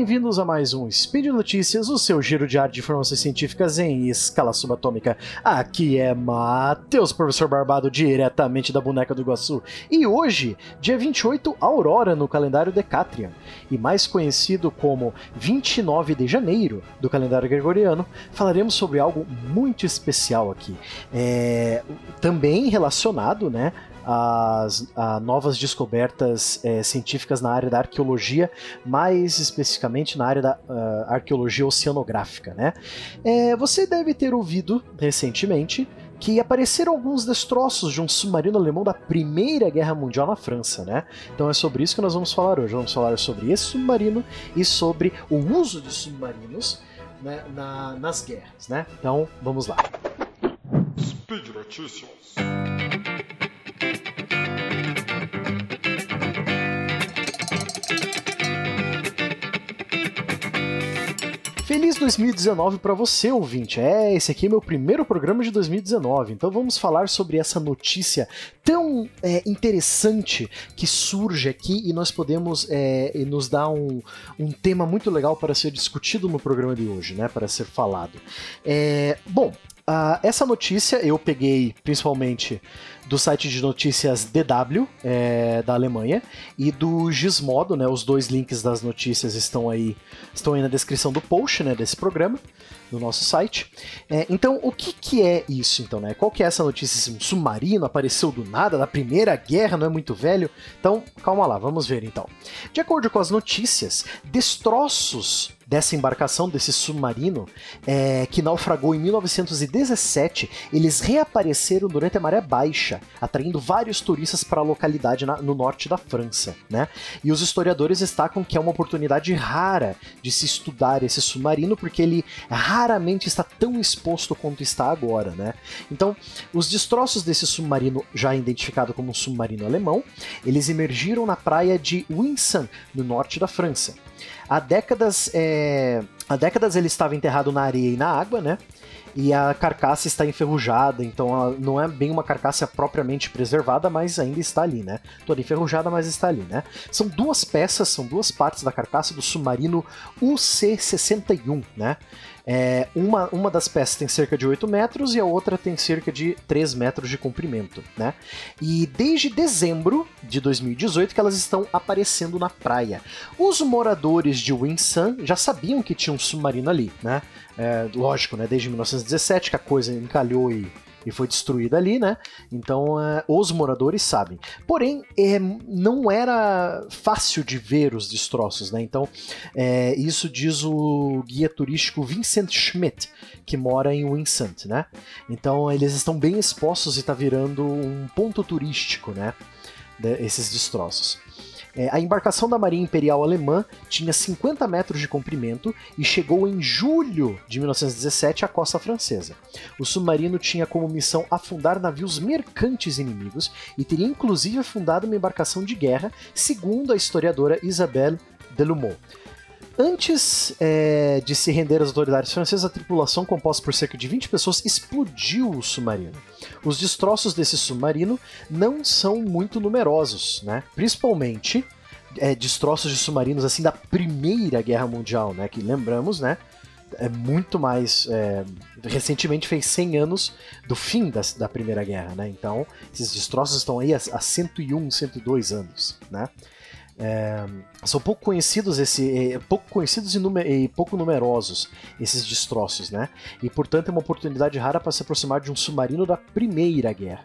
bem-vindos a mais um Speed Notícias, o seu giro diário de informações científicas em escala subatômica. Aqui é Matheus, professor Barbado, diretamente da Boneca do Iguaçu. E hoje, dia 28, Aurora no calendário Decatrian, e mais conhecido como 29 de janeiro do calendário gregoriano, falaremos sobre algo muito especial aqui. É, também relacionado, né, as, novas descobertas é, científicas na área da arqueologia, mais especificamente na área da uh, arqueologia oceanográfica. Né? É, você deve ter ouvido recentemente que apareceram alguns destroços de um submarino alemão da Primeira Guerra Mundial na França, né? Então é sobre isso que nós vamos falar hoje. Vamos falar sobre esse submarino e sobre o uso de submarinos né, na, nas guerras, né? Então vamos lá. Speed Notícias. Feliz 2019 para você, ouvinte. É, esse aqui é meu primeiro programa de 2019, então vamos falar sobre essa notícia tão é, interessante que surge aqui e nós podemos é, nos dar um, um tema muito legal para ser discutido no programa de hoje, né? Para ser falado. É, bom, uh, essa notícia eu peguei principalmente do site de notícias DW, é, da Alemanha, e do Gizmodo, né? Os dois links das notícias estão aí, estão aí na descrição do post, né, desse programa, no nosso site. É, então, o que, que é isso, então, né? Qual que é essa notícia? Um submarino apareceu do nada, da Primeira Guerra, não é muito velho? Então, calma lá, vamos ver então. De acordo com as notícias, destroços dessa embarcação, desse submarino, é, que naufragou em 1917, eles reapareceram durante a maré baixa, atraindo vários turistas para a localidade na, no norte da França. Né? E os historiadores destacam que é uma oportunidade rara de se estudar esse submarino, porque ele raramente está tão exposto quanto está agora. Né? Então, os destroços desse submarino, já identificado como um submarino alemão, eles emergiram na praia de Winsan, no norte da França. Há décadas, é... há décadas ele estava enterrado na areia e na água, né? E a carcaça está enferrujada, então não é bem uma carcaça propriamente preservada, mas ainda está ali, né? Toda enferrujada, mas está ali, né? São duas peças, são duas partes da carcaça do submarino UC-61, né? É, uma, uma das peças tem cerca de 8 metros e a outra tem cerca de 3 metros de comprimento, né? E desde dezembro de 2018 que elas estão aparecendo na praia. Os moradores de Winsan já sabiam que tinha um submarino ali, né? É, lógico, né? Desde 1917 que a coisa encalhou e e foi destruída ali, né? Então é, os moradores sabem. Porém, é, não era fácil de ver os destroços, né? Então é, isso diz o guia turístico Vincent Schmidt, que mora em Winsant, né? Então eles estão bem expostos e está virando um ponto turístico, né? Esses destroços. É, a embarcação da Marinha Imperial Alemã tinha 50 metros de comprimento e chegou em julho de 1917 à costa francesa. O submarino tinha como missão afundar navios mercantes inimigos e teria inclusive afundado uma embarcação de guerra, segundo a historiadora Isabelle Delumeau. Antes é, de se render às autoridades francesas, a tripulação, composta por cerca de 20 pessoas, explodiu o submarino. Os destroços desse submarino não são muito numerosos, né? principalmente é, destroços de submarinos assim da Primeira Guerra Mundial, né? que lembramos, né? é muito mais. É, recentemente fez 100 anos do fim da, da Primeira Guerra, né? Então, esses destroços estão aí há, há 101, 102 anos, né? É, são pouco conhecidos esse, é, pouco conhecidos e, numer, e, pouco numerosos esses destroços, né? E portanto é uma oportunidade rara para se aproximar de um submarino da Primeira Guerra.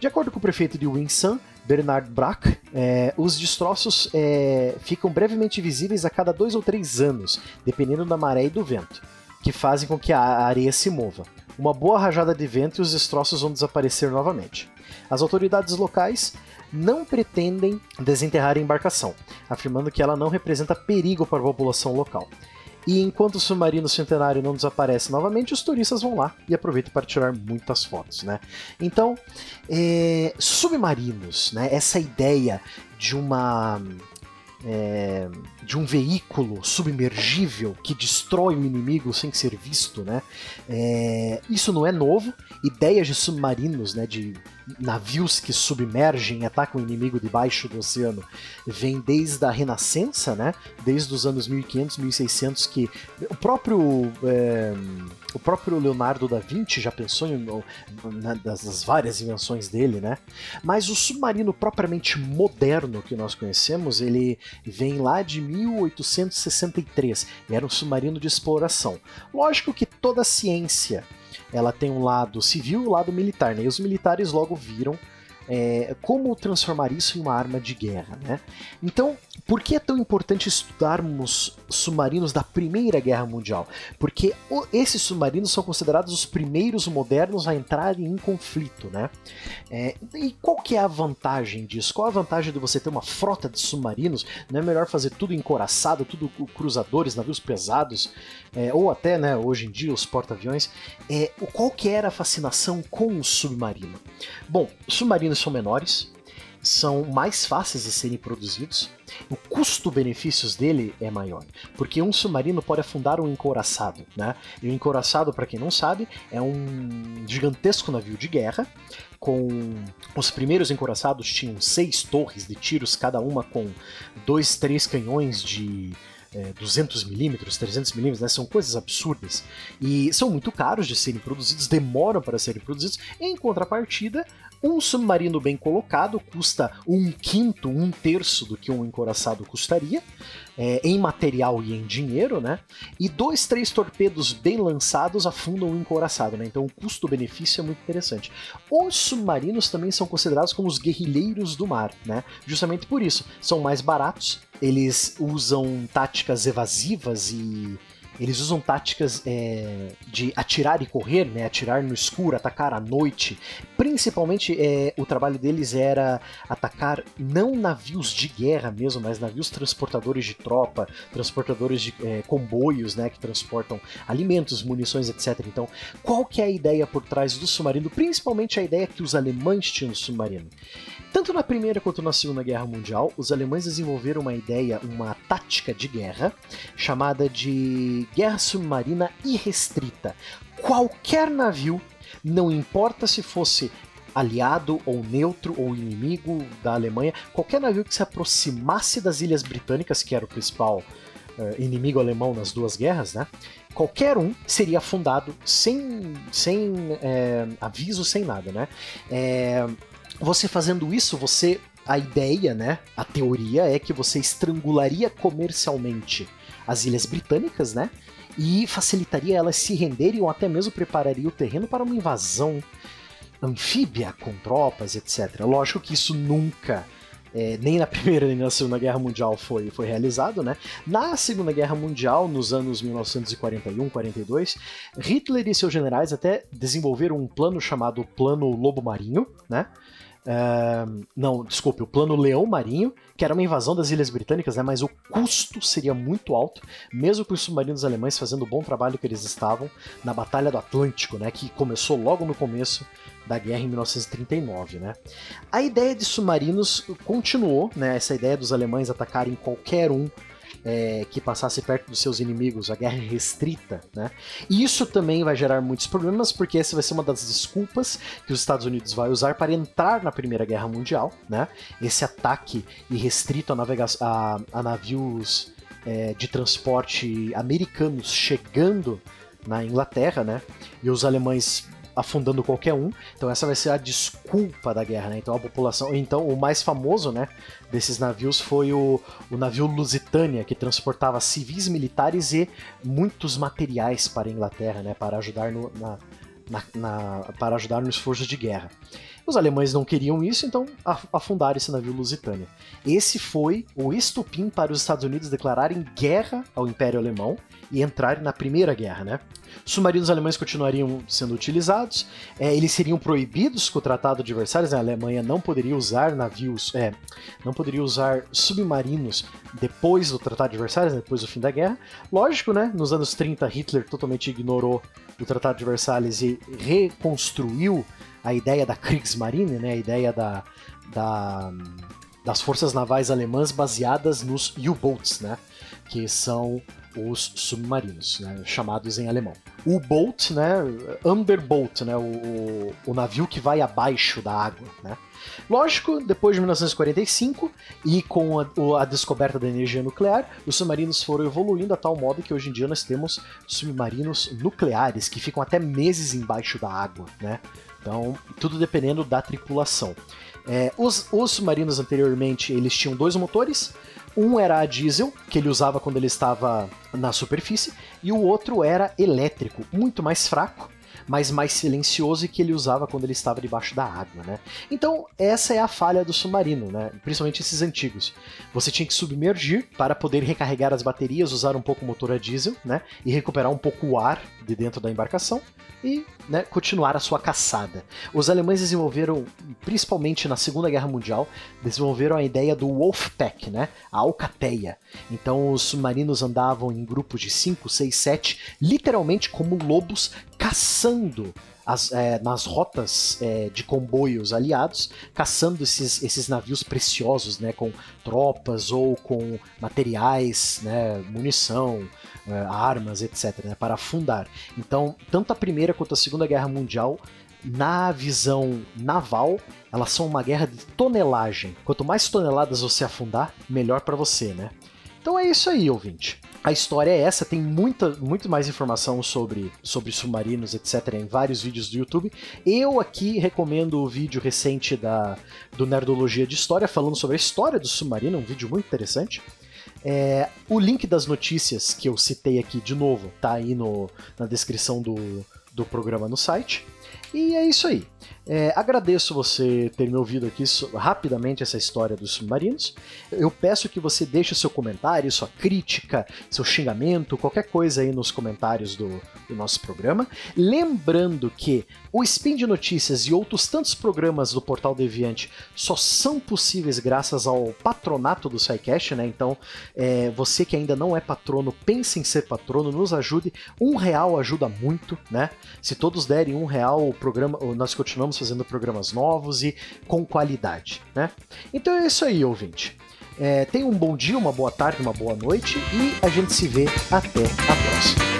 De acordo com o prefeito de Winsan, Bernard Brack, é, os destroços é, ficam brevemente visíveis a cada dois ou três anos, dependendo da maré e do vento, que fazem com que a areia se mova. Uma boa rajada de vento e os destroços vão desaparecer novamente. As autoridades locais não pretendem desenterrar a embarcação, afirmando que ela não representa perigo para a população local. E enquanto o submarino centenário não desaparece novamente, os turistas vão lá e aproveitam para tirar muitas fotos, né? Então, é, submarinos, né? Essa ideia de uma é, de um veículo submergível que destrói o inimigo sem ser visto, né? É, isso não é novo. Ideias de submarinos, né? De navios que submergem e atacam o inimigo debaixo do oceano vem desde a Renascença, né? Desde os anos 1500, 1600 que o próprio é, o próprio Leonardo da Vinci já pensou em, nas várias invenções dele, né? Mas o submarino propriamente moderno que nós conhecemos, ele vem lá de 1863. E era um submarino de exploração. Lógico que toda a ciência ela tem um lado civil e um lado militar, né? E os militares logo viram é, como transformar isso em uma arma de guerra. Né? Então, por que é tão importante estudarmos submarinos da Primeira Guerra Mundial? Porque esses submarinos são considerados os primeiros modernos a entrarem em conflito. Né? É, e qual que é a vantagem disso? Qual a vantagem de você ter uma frota de submarinos? Não é melhor fazer tudo encoraçado, tudo cruzadores, navios pesados, é, ou até né, hoje em dia os porta-aviões? É, qual que era a fascinação com o submarino? Bom, submarinos são menores, são mais fáceis de serem produzidos, o custo-benefícios dele é maior, porque um submarino pode afundar um encouraçado, né? E o encouraçado, para quem não sabe, é um gigantesco navio de guerra com os primeiros encouraçados tinham seis torres de tiros, cada uma com dois, três canhões de é, 200mm, 300mm, né? são coisas absurdas. E são muito caros de serem produzidos, demoram para serem produzidos. Em contrapartida, um submarino bem colocado custa um quinto, um terço do que um encoraçado custaria, é, em material e em dinheiro, né? E dois, três torpedos bem lançados afundam o encoraçado, né? Então o custo-benefício é muito interessante. Os submarinos também são considerados como os guerrilheiros do mar, né? Justamente por isso, são mais baratos, eles usam táticas evasivas e eles usam táticas é, de atirar e correr, né? Atirar no escuro, atacar à noite. Principalmente, é, o trabalho deles era atacar não navios de guerra mesmo, mas navios transportadores de tropa, transportadores de é, comboios, né? Que transportam alimentos, munições, etc. Então, qual que é a ideia por trás do submarino? Principalmente a ideia que os alemães tinham do submarino. Tanto na Primeira quanto na Segunda Guerra Mundial, os alemães desenvolveram uma ideia, uma tática de guerra, chamada de guerra submarina irrestrita. Qualquer navio, não importa se fosse aliado ou neutro ou inimigo da Alemanha, qualquer navio que se aproximasse das Ilhas Britânicas, que era o principal uh, inimigo alemão nas duas guerras, né? Qualquer um seria afundado sem, sem é, aviso, sem nada, né? É, você fazendo isso, você. A ideia, né? A teoria é que você estrangularia comercialmente as ilhas britânicas, né? E facilitaria elas se renderem ou até mesmo prepararia o terreno para uma invasão anfíbia com tropas, etc. Lógico que isso nunca é, nem na Primeira nem na Segunda Guerra Mundial foi, foi realizado, né? Na Segunda Guerra Mundial, nos anos 1941, 42, Hitler e seus generais até desenvolveram um plano chamado Plano Lobo Marinho, né? Uh, não, desculpe, o plano Leão Marinho, que era uma invasão das Ilhas Britânicas, né, mas o custo seria muito alto, mesmo com os submarinos alemães fazendo o bom trabalho que eles estavam na Batalha do Atlântico, né, que começou logo no começo da guerra em 1939. Né. A ideia de submarinos continuou, né, essa ideia dos alemães atacarem qualquer um é, que passasse perto dos seus inimigos, a guerra restrita, né? E isso também vai gerar muitos problemas, porque essa vai ser uma das desculpas que os Estados Unidos vai usar para entrar na Primeira Guerra Mundial, né? Esse ataque irrestrito a, a, a navios é, de transporte americanos chegando na Inglaterra, né? E os alemães afundando qualquer um. Então essa vai ser a desculpa da guerra, né? Então a população, então o mais famoso, né, desses navios foi o, o navio Lusitânia, que transportava civis militares e muitos materiais para a Inglaterra, né, para ajudar no, na, na, na, para ajudar nos esforços de guerra. Os alemães não queriam isso, então afundaram esse navio Lusitânia. Esse foi o estupim para os Estados Unidos declararem guerra ao Império Alemão e entrarem na Primeira Guerra, né? Submarinos alemães continuariam sendo utilizados, é, eles seriam proibidos com o Tratado de Versalhes, né? a Alemanha não poderia usar navios, é, não poderia usar submarinos depois do Tratado de Versalhes, né? depois do fim da guerra. Lógico, né? Nos anos 30, Hitler totalmente ignorou o Tratado de Versalhes e reconstruiu a ideia da Kriegsmarine, né? a ideia da, da das forças navais alemãs baseadas nos U-boats, né? que são os submarinos, né, chamados em alemão. O boat, né, underboat, né, o, o navio que vai abaixo da água, né. Lógico, depois de 1945 e com a, a, descoberta da energia nuclear, os submarinos foram evoluindo a tal modo que hoje em dia nós temos submarinos nucleares que ficam até meses embaixo da água, né? Então, tudo dependendo da tripulação. É, os, os submarinos anteriormente eles tinham dois motores, um era a diesel, que ele usava quando ele estava na superfície, e o outro era elétrico, muito mais fraco, mas mais silencioso e que ele usava quando ele estava debaixo da água, né? Então, essa é a falha do submarino, né? Principalmente esses antigos. Você tinha que submergir para poder recarregar as baterias, usar um pouco o motor a diesel, né? E recuperar um pouco o ar de dentro da embarcação e né, continuar a sua caçada. Os alemães desenvolveram, principalmente na Segunda Guerra Mundial, desenvolveram a ideia do Wolfpack, né, a alcateia. Então os submarinos andavam em grupos de 5, 6, 7, literalmente como lobos caçando as, é, nas rotas é, de comboios aliados, caçando esses, esses navios preciosos, né, com tropas ou com materiais, né, munição, é, armas, etc., né, para afundar. Então, tanto a Primeira quanto a Segunda Guerra Mundial na visão naval, elas são uma guerra de tonelagem. Quanto mais toneladas você afundar, melhor para você, né? Então é isso aí, ouvinte. A história é essa, tem muita, muito mais informação sobre, sobre submarinos, etc., em vários vídeos do YouTube. Eu aqui recomendo o vídeo recente da, do Nerdologia de História, falando sobre a história do submarino, um vídeo muito interessante. É, o link das notícias que eu citei aqui de novo tá aí no, na descrição do, do programa no site. E é isso aí. É, agradeço você ter me ouvido aqui rapidamente essa história dos submarinos. Eu peço que você deixe seu comentário, sua crítica, seu xingamento, qualquer coisa aí nos comentários do, do nosso programa. Lembrando que o Spin de Notícias e outros tantos programas do Portal Deviante só são possíveis graças ao patronato do SciCast, né? Então, é, você que ainda não é patrono, pense em ser patrono, nos ajude. Um real ajuda muito, né? Se todos derem um real, o programa, nós continuamos fazendo programas novos e com qualidade, né? Então é isso aí, ouvinte. É, tenha um bom dia, uma boa tarde, uma boa noite e a gente se vê até a próxima.